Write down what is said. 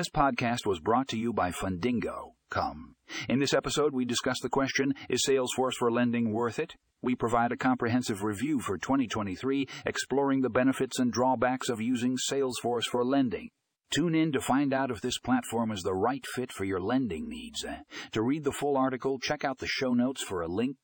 This podcast was brought to you by Fundingo. Come. In this episode, we discuss the question Is Salesforce for lending worth it? We provide a comprehensive review for 2023, exploring the benefits and drawbacks of using Salesforce for lending. Tune in to find out if this platform is the right fit for your lending needs. To read the full article, check out the show notes for a link